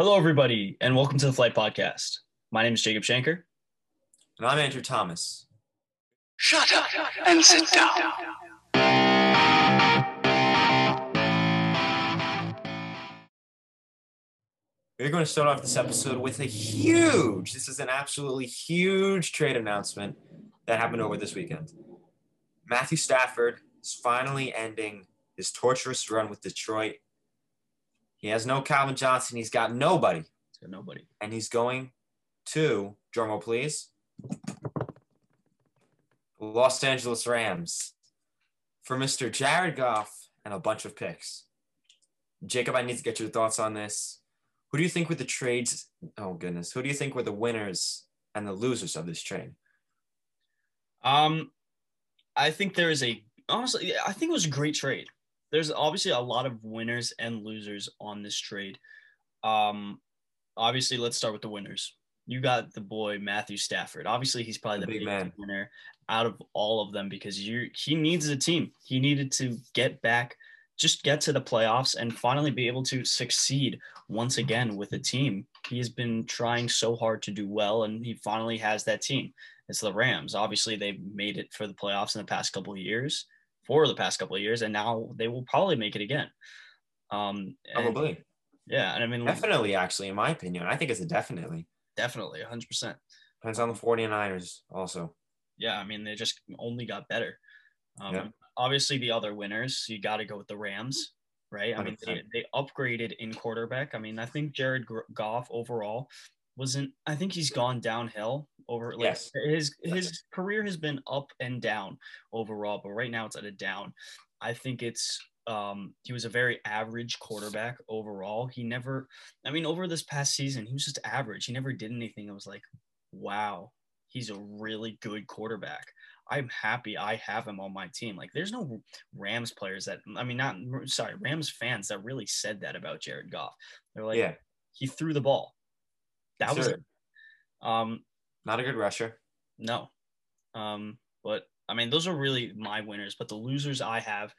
Hello, everybody, and welcome to the Flight Podcast. My name is Jacob Shanker. And I'm Andrew Thomas. Shut up and sit down. We're going to start off this episode with a huge, this is an absolutely huge trade announcement that happened over this weekend. Matthew Stafford is finally ending his torturous run with Detroit. He has no Calvin Johnson. He's got nobody. He's got nobody. And he's going to, drumroll please, Los Angeles Rams for Mr. Jared Goff and a bunch of picks. Jacob, I need to get your thoughts on this. Who do you think were the trades? Oh goodness, who do you think were the winners and the losers of this trade? Um, I think there is a honestly, I think it was a great trade. There's obviously a lot of winners and losers on this trade. Um, obviously, let's start with the winners. You got the boy Matthew Stafford. Obviously, he's probably the, The big biggest man. winner out of all of them because you he needs a team. He needed to get back, just get to the playoffs and finally be able to succeed once again with a team. He has been trying so hard to do well, and he finally has that team. It's the Rams. Obviously, they've made it for the playoffs in the past couple of years, for the past couple of years, and now they will probably make it again. Um, and- Probably. yeah, and I mean, Definitely, actually, in my opinion. I think it's a definitely. definitely, 100%. Depends on the 49ers also. Yeah, I mean, they just only got better. Um, Yeah. Obviously, the other winners, you got to go with the Rams, right? I mean, they, 100%. they upgraded in quarterback. I mean, I think Jared Goff overall wasn't. I think he's gone downhill over. Like, Yes. his his career has been up and down overall, but right now it's at a down. I think it's. Um, he was a very average quarterback overall. He never, I mean, over this past season, he was just average. He never did anything. I was like, wow, he's a really good quarterback. I'm happy I have him on my team. Like, there's no Rams players that, I mean, not, sorry, Rams fans that really said that about Jared Goff. They're like, yeah, he threw the ball. That was it. Um, not a good rusher. no. Um, but I mean, those are really my winners. But the losers I have,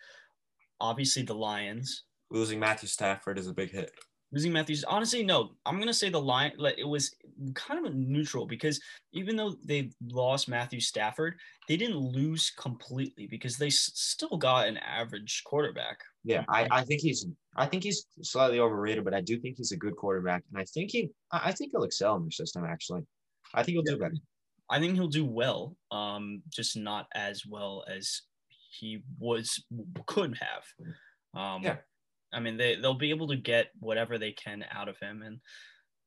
obviously the Lions. Losing Matthew Stafford is a big hit. Losing Matthews, honestly, no. I'm gonna say the line. Like it was kind of neutral because even though they lost Matthew Stafford, they didn't lose completely because they s- still got an average quarterback. Yeah, I, I think he's I think he's slightly overrated, but I do think he's a good quarterback, and I think he I I think he'll excel in their system. Actually, I think he'll do better. I think he'll do well, um, just not as well as he was could have. Um, Yeah. I mean, they they'll be able to get whatever they can out of him, and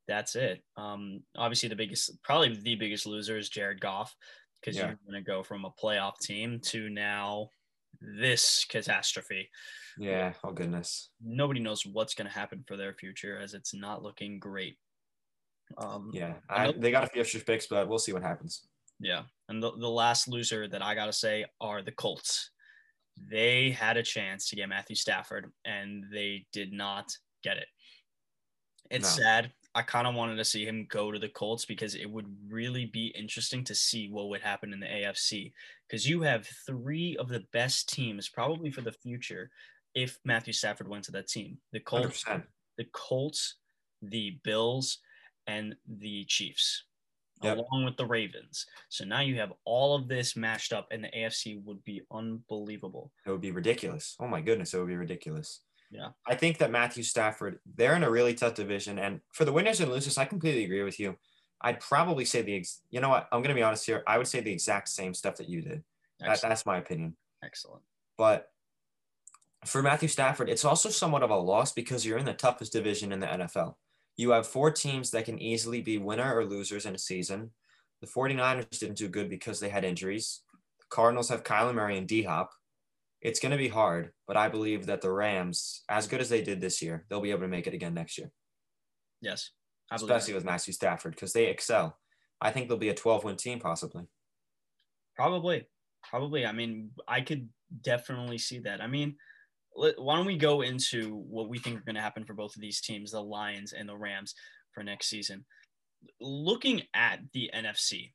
that's it. Um, obviously, the biggest, probably the biggest loser is Jared Goff, because Yeah. you're going to go from a playoff team to now this catastrophe. Yeah. Oh goodness. Nobody knows what's going to happen for their future, as it's not looking great. Um, Yeah. I they got a few extra picks, but we'll see what happens. Yeah. And the, the last loser that I got to say are the Colts. They had a chance to get Matthew Stafford and they did not get it. It's No. sad. I kind of wanted to see him go to the Colts because it would really be interesting to see what would happen in the AFC because you have three of the best teams probably for the future if Matthew Stafford went to that team. The Colts, percent. the Colts, the Bills, and the Chiefs, Yep. along with the Ravens. So now you have all of this mashed up, and the AFC would be unbelievable. It would be ridiculous. Oh my goodness, it would be ridiculous. Yeah. I think that Matthew Stafford, they're in a really tough division. And for the winners and losers, I completely agree with you. I'd probably say the, ex- you know what? I'm going to be honest here. I would say the exact same stuff that you did. That, that's my opinion. Excellent. But for Matthew Stafford, it's also somewhat of a loss because you're in the toughest division in the NFL. You have four teams that can easily be winner or losers in a season. The 49ers didn't do good because they had injuries. The Cardinals have Kyler Murray and D Hop. It's going to be hard, but I believe that the Rams, as good as they did this year, they'll be able to make it again next year, Yes. Especially with Matthew Stafford because they excel. I think they'll be a 12 win team possibly. Probably. Probably. I mean, I could definitely see that. I mean, let, why don't we go into what we think are going to happen for both of these teams, the Lions and the Rams, for next season? Looking at the NFC,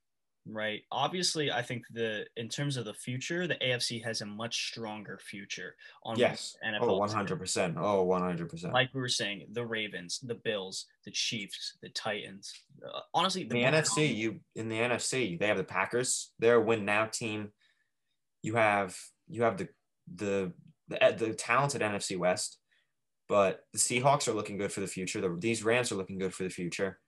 Right. Obviously, I think the in terms of the future, the AFC has a much stronger future on Yes. NFL. Oh, 100%. Oh, 100%. Like we were saying, the Ravens, the Bills, the Chiefs, the Titans. Uh, honestly, the Browns- NFC, you in the NFC, they have the Packers. They're a win now team. You have you have the the the, the talented NFC West, but the Seahawks are looking good for the future. The, these Rams are looking good for the future.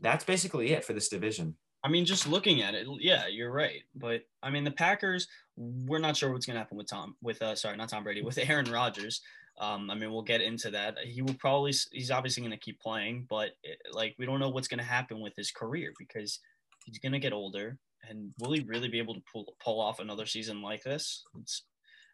That's basically it for this division. I mean, just looking at it, yeah, you're right. But I mean, the Packers, we're not sure what's going to happen with Tom, with uh, sorry, not Tom Brady, with Aaron Rodgers. Um, I mean, we'll get into that. He will probably, he's obviously going to keep playing, but it, like, we don't know what's going to happen with his career because he's going to get older. And will he really be able to pull pull off another season like this? It's,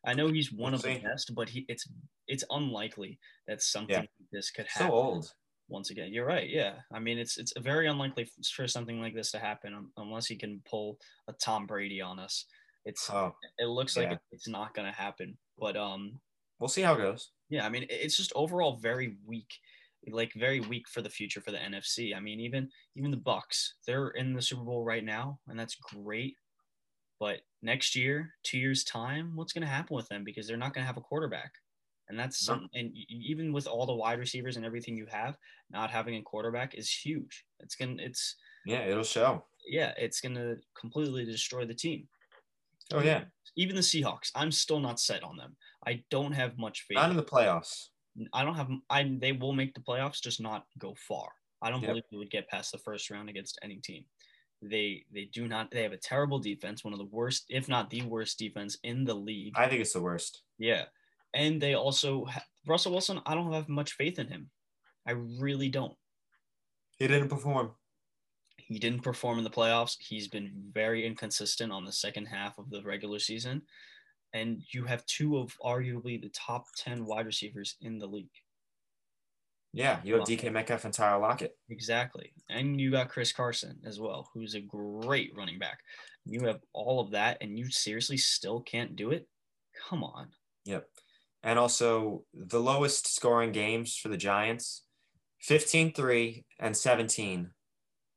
I know he's one We'll of see. the best, but he it's it's unlikely that something Yeah. like this could happen So old. once again. You're right. Yeah. I mean, it's it's very unlikely for something like this to happen un- unless he can pull a Tom Brady on us. It's Oh, it looks like yeah. it- it's not going to happen. But um we'll see how it goes. yeah, I mean, it's just overall very weak. Like very weak for the future for the NFC. I mean, even even the Bucs, they're in the Super Bowl right now, and that's great. But next year, two years time, what's going to happen with them? Because they're not going to have a quarterback, and that's No. some. And even with all the wide receivers and everything you have, not having a quarterback is huge. It's gonna. It's Yeah, it'll show. yeah. It's gonna completely destroy the team. Oh yeah, Even the Seahawks, I'm still not set on them. I don't have much faith. not in the playoffs. I don't have. I they will make the playoffs, just not go far. I don't Yep. believe they would get past the first round against any team. They they do not. They have a terrible defense, one of the worst, if not the worst defense in the league. I think it's the worst. yeah, and they also Russell Wilson. I don't have much faith in him. I really don't. He didn't perform. He didn't perform in the playoffs. He's been very inconsistent on the second half of the regular season. And you have two of arguably the top 10 wide receivers in the league. Yeah, you have DK Metcalf and Tyler Lockett. Exactly. And you got Chris Carson as well, who's a great running back. You have all of that, and you seriously still can't do it? Come on. Yep. And also the lowest scoring games for the Giants 15 3 and 17.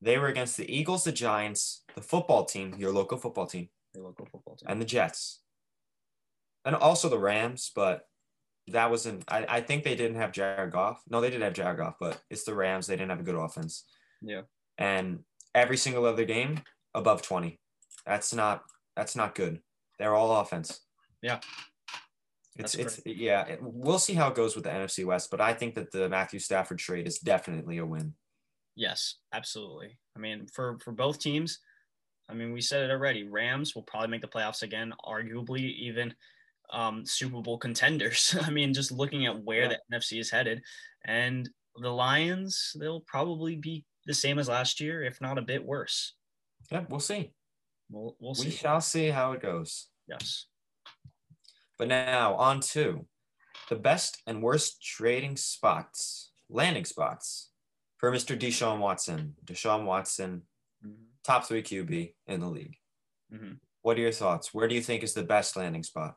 They were against the Eagles, the Giants, the football team, your local football team, Your local football team. and the Jets. And also the Rams, but that wasn't, I, I think they didn't have Jared Goff. No, they did have Jared Goff, but it's the Rams. They didn't have a good offense. Yeah. And every single other game above 20. That's not, that's not good. They're all offense. Yeah. It's That's it's yeah. It, we'll see how it goes with the NFC West, but I think that the Matthew Stafford trade is definitely a win. Yes, absolutely. I mean, for for both teams, I mean, we said it already. Rams will probably make the playoffs again, arguably even um, Super Bowl contenders. I mean, just looking at where Yeah. the NFC is headed, and the Lions, they'll probably be the same as last year, if not a bit worse. Yeah, we'll see. We'll we'll see. We shall see how it goes. yes. But now on to the best and worst trading spots, landing spots for Mr. Deshaun Watson. Deshaun Watson, Mhm. top three QB in the league. Mhm. What are your thoughts? Where do you think is the best landing spot?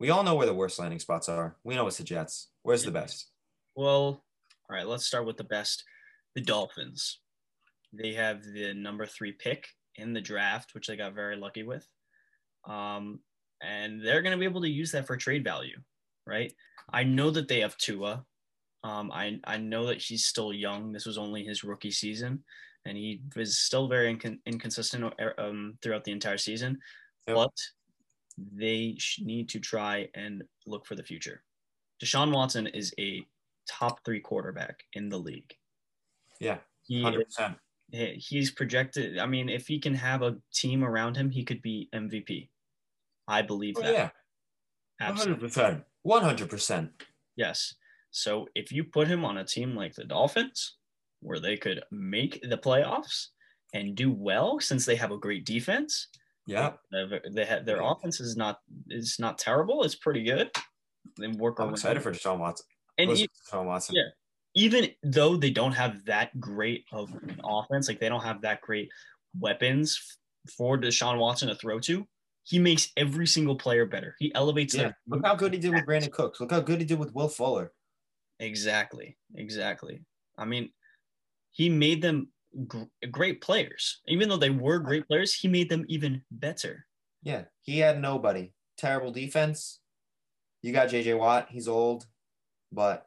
We all know where the worst landing spots are. We know it's the Jets. Where's the best? Well, all right, let's start with the best. The Dolphins. They have the number three pick in the draft, which they got very lucky with. Um, and they're going to be able to use that for trade value, right? I know that they have Tua. Um, I, I know that he's still young. This was only his rookie season, and he was still very incon- inconsistent um, throughout the entire season. Yep. But they need to try and look for the future. Deshaun Watson is a top three quarterback in the league. Yeah, He, 100%. he- he's projected. I mean, if he can have a team around him, he could be MVP. I believe Oh, that. yeah, Absolutely. 100%. 100%. Yes. So if you put him on a team like the Dolphins, where they could make the playoffs and do well, since they have a great defense, Yeah. they they have, their offense is not is not terrible. It's pretty good. They work I'm excited for Deshaun Watson. and Listen e- Deshaun Watson. Yeah. even though they don't have that great of an offense, like they don't have that great weapons for Deshaun Watson to throw to, he makes every single player better. He elevates Yeah. their Look how good he did with Brandin Cooks. Look how good he did with Will Fuller. Exactly. Exactly. I mean, he made them gr- great players. Even though they were great players, he made them even better. Yeah, he had nobody. Terrible defense. You got JJ Watt. He's old, but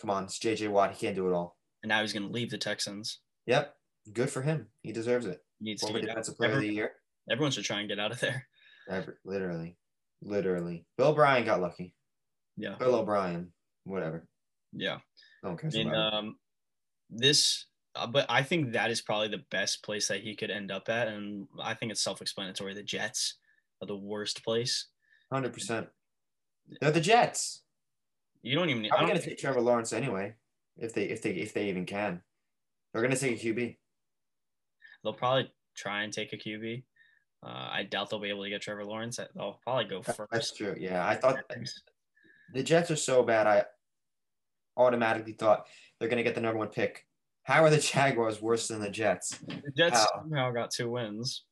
come on, it's JJ Watt. He can't do it all. And now he's going to leave the Texans. Yep, good for him. He deserves it. He needs Former to get out. defensive player of the Everyone, year. everyone should try and get out of there. Ever, literally, literally. Bill Bryan got lucky. Yeah. Bill O'Brien, whatever. Yeah. No one cares And about um, this, but I think that is probably the best place that he could end up at, and I think it's self-explanatory. The Jets are the worst place. Hundred percent. They're the Jets. You don't even. How I are gonna take Trevor Lawrence anyway? If they if they if they even can, they're gonna take a QB. they'll probably try and take a QB. Uh, I doubt they'll be able to get Trevor Lawrence. They'll probably go first. That's true. Yeah, I thought the Jets are so bad. I automatically thought they're gonna get the number one pick. How are the Jaguars worse than the Jets? The Jets How? somehow got two wins,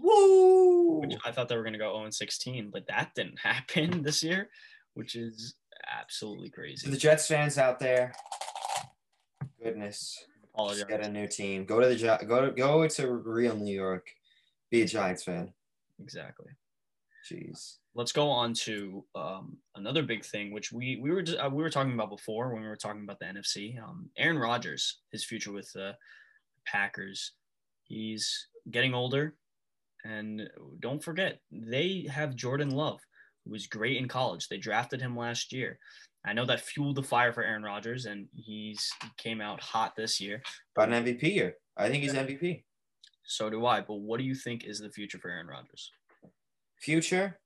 Woo! which I thought they were going to go 0 16, but that didn't happen this year, which is absolutely To crazy. the Jets fans out there, goodness, Apologize. get a new team. Go to the go to go to real New York. Be a Giants fan. Exactly. Jeez. Let's go on to um, another big thing, which we we were just, uh, we were talking about before when we were talking about the NFC. Um, Aaron Rodgers, his future with the Packers, he's getting older, and don't forget they have Jordan Love, who was great in college. They drafted him last year. I know that fueled the fire for Aaron Rodgers, and he's he came out hot this year. About an MVP year. I think he's MVP. So do I. But what do you think is the future for Aaron Rodgers? Future.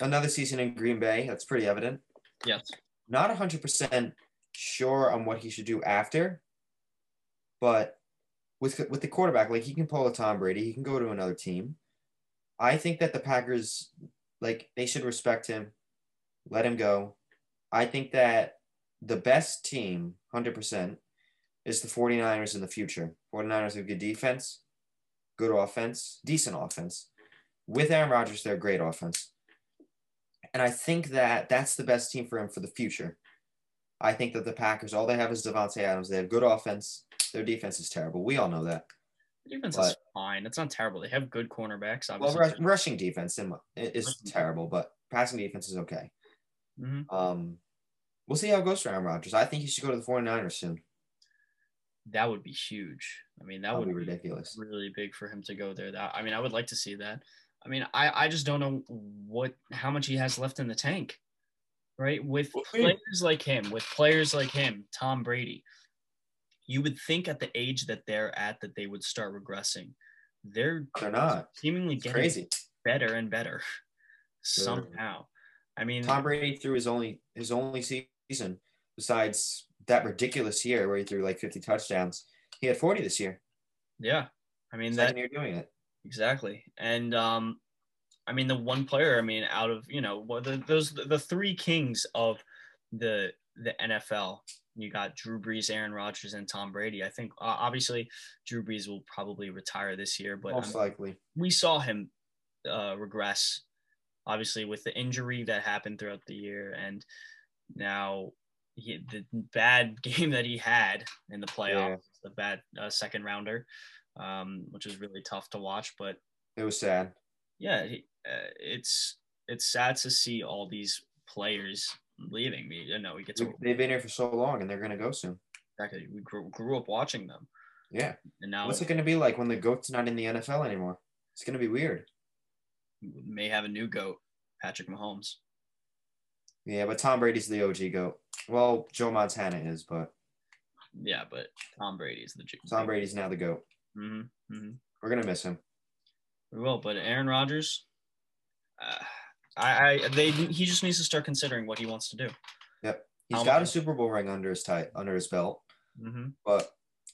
Another season in Green Bay. That's pretty evident. Yes. Not 100% sure on what he should do after, but with with the quarterback, like he can pull a Tom Brady, he can go to another team. I think that the Packers, like, they should respect him, let him go. I think that the best team, 100%, is the 49ers in the future. 49ers have good defense, good offense, decent offense. With Aaron Rodgers, they're a great offense. And I think that that's the best team for him for the future. I think that the Packers, all they have is Davante Adams. They have good offense. Their defense is terrible. We all know that. Defense is fine. It's not terrible. They have good cornerbacks. Well, Obviously. rush, rushing defense is terrible, but passing defense is okay. Mhm. Um, we'll see how it goes for Aaron Rodgers. I think he should go to the 49ers soon. That would be huge. I mean, that That would be be ridiculous. really big for him to go there. That I mean, I would like to see that. I mean, I I just don't know what how much he has left in the tank, right? With players like him, with players like him, Tom Brady, you would think at the age that they're at that they would start regressing. They're They're not. seemingly It's getting crazy. better and better somehow. I mean, Tom Brady threw his only his only season besides that ridiculous year where he threw like 50 touchdowns. He had 40 this year. yeah. I mean, Second that year doing it. Exactly. And um I mean the one player, I mean out of, you know, the, those the three kings of the the NFL. You got Drew Brees, Aaron Rodgers and Tom Brady. I think uh, obviously Drew Brees will probably retire this year, but Most um, likely. we saw him uh regress obviously with the injury that happened throughout the year and now he, the bad game that he had in the playoffs, the bad uh, second rounder, um, which is really tough to watch. But It was sad. yeah, he, uh, it's it's sad to see all these players leaving me. You know, we get to They've been here for so long and they're going to go soon. exactly. We grew, grew up watching them, Yeah. and now What's it going to be like when the GOAT's not in the NFL anymore? It's going to be weird. we may have a new goat, Patrick Mahomes. Yeah, but Tom Brady's the OG GOAT. Well, Joe Montana is, but Yeah, but Tom Brady's the Tom Brady's now the GOAT. Hmm hmm We're going to miss him. We will, but Aaron Rodgers, uh, I, I, they, he just needs to start considering what he wants to do. Yep, he's How got a Super Bowl ring under his tight under his belt, mm-hmm. but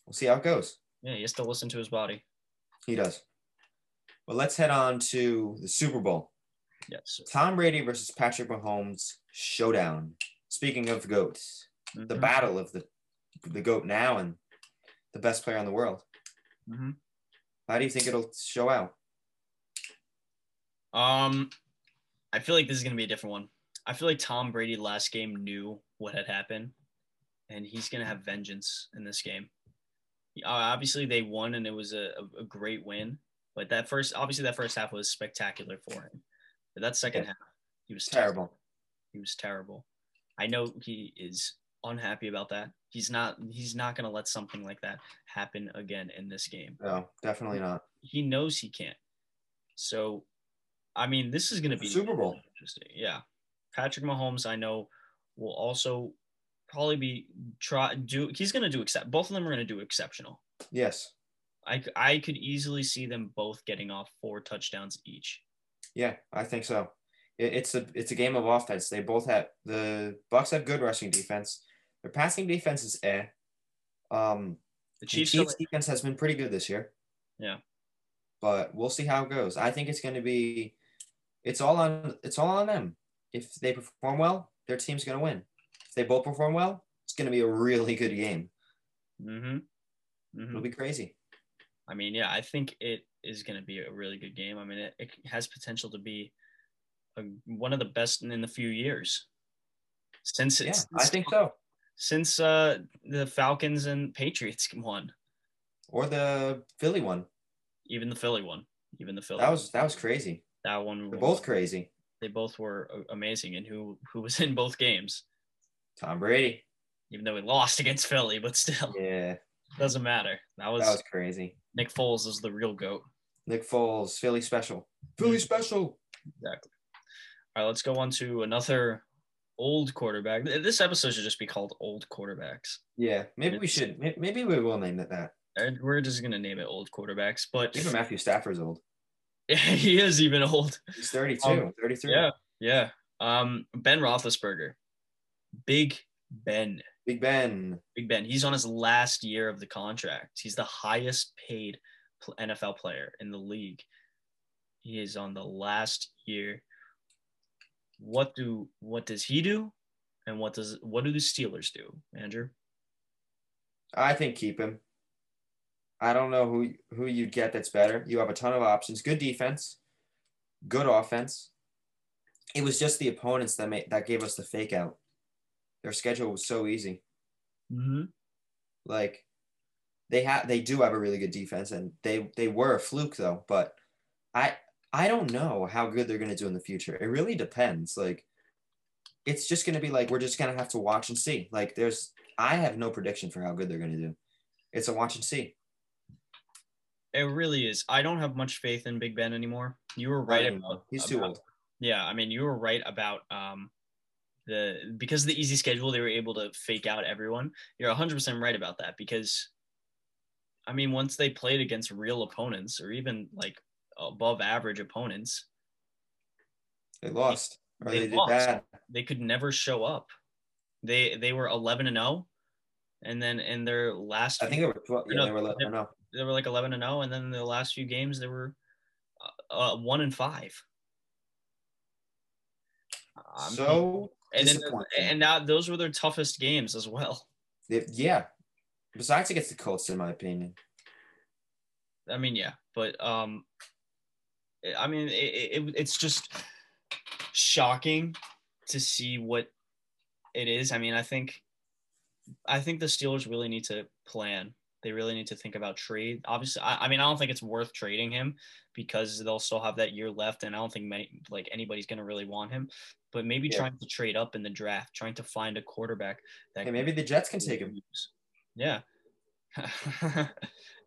we'll see how it goes. Yeah, he has to listen to his body. He does. But let's head on to the Super Bowl. Yes. Tom Brady versus Patrick Mahomes showdown. Speaking of goats, the Mhm. battle of the the goat now and the best player in the world. Mhm. How do you think it'll show out? Um, I feel like this is gonna be a different one. I feel like Tom Brady last game knew what had happened, and he's gonna have vengeance in this game. Uh, obviously, they won, and it was a, a, a great win. But that first, obviously, that first half was spectacular for him. But that second Yeah. half, he was Terrible. He was terrible. I know he is unhappy about that. He's not. He's not going to let something like that happen again in this game. No, definitely not. He knows he can't. So, I mean, this is going to be Super Bowl. Interesting. Yeah. Patrick Mahomes, I know, will also probably be try do. He's going to do except both of them are going to do exceptional. Yes. I I could easily see them both getting off four touchdowns each. Yeah, I think so. It, it's a it's a game of offense. They both have the Bucs have good rushing defense. Their passing defense is eh. Um, The the Chiefs, Chiefs, defense has been pretty good this year. Yeah. But we'll see how it goes. I think it's going to be, it's all on it's all on them. If they perform well, their team's going to win. If they both perform well, it's going to be a really good game. Mhm. Mhm. It'll be crazy. I mean, yeah, I think it is going to be a really good game. I mean, it, it has potential to be a, one of the best in, in the few years since Yeah, it's I think so. since uh, the Falcons and Patriots won, Or the Philly one. even the Philly one, even the Philly. That was that was crazy. that one. They're both crazy. They both were amazing, and who who was in both games, Tom Brady. even though we lost against Philly, but still Yeah, doesn't matter. That was, that was crazy. Nick Foles is the real goat. Nick Foles, Philly special. Philly special. Exactly. All right, let's go on to another old quarterback. This episode should just be called "Old Quarterbacks." Yeah, maybe we should. Maybe we will name it that. And We're just gonna name it "Old Quarterbacks," but Even Matthew Stafford's old. he is even old. He's 32, Um, 33. Yeah, yeah. Um, Ben Roethlisberger, Big Ben, Big Ben. Big Ben. He's on his last year of the contract. He's the highest paid NFL player in the league. He is on the last year. What do what does he do, and what does what do the Steelers do, Andrew? I think keep him. I don't know who who you'd get that's better. You have a ton of options. Good defense, good offense. It was just the opponents that made that gave us the fake out. Their schedule was so easy. Mm-hmm. Like they have they do have a really good defense and they they were a fluke though, but I I don't know how good they're going to do in the future. It really depends. Like it's just going to be like we're just going to have to watch and see. Like there's I have no prediction for how good they're going to do. It's a watch and see. It really is. I don't have much faith in Big Ben anymore. You were right about He's too about- old. Yeah, I mean, you were right about um, the because of the easy schedule, they were able to fake out everyone. You're 100% right about that because, I mean, once they played against real opponents or even like above average opponents, They lost. Or They they, did lost. bad. they could never show up. They they were 11 and 0, and then in their last, I think they were 12. Yeah, No, they were. let- they- No, they were like 11 and 0, and then the last few games they were uh, uh, one and five. I mean, so and then, and now those were their toughest games as well. they- yeah. Besides against the Colts, in my opinion. I mean, yeah, but um, I mean, it, it, it's just shocking to see what it is. I mean, I think, I think the Steelers really need to plan. They really need to think about trade. Obviously, I, I mean, I don't think it's worth trading him because they'll still have that year left, and I don't think many, like anybody's gonna really want him. But maybe Yeah. trying to trade up in the draft, trying to find a quarterback that Hey, maybe the Jets can take him. Yeah.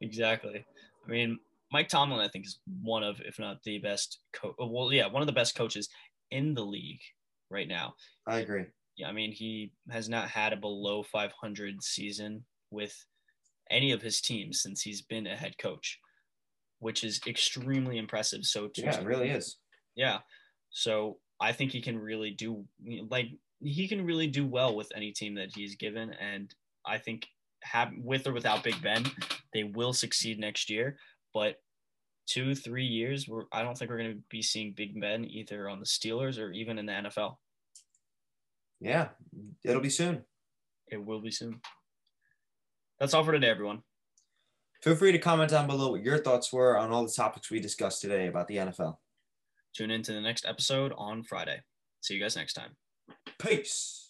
exactly. I mean, Mike Tomlin, I think, is one of, if not the best, co- well, yeah, one of the best coaches in the league right now. I agree. Yeah, I mean, he has not had a below 500 season with any of his teams since he's been a head coach, which is extremely impressive. So, Yeah, it really is. yeah. So I think he can really do like he can really do well with any team that he's given, and I think have with or without Big Ben, they will succeed next year. But two, three years, we're I don't think we're going to be seeing Big Ben either on the Steelers or even in the NFL. Yeah, it'll be soon. It will be soon. That's all for today, everyone. Feel free to comment down below what your thoughts were on all the topics we discussed today about the NFL. Tune in to the next episode on Friday. See you guys next time. Peace.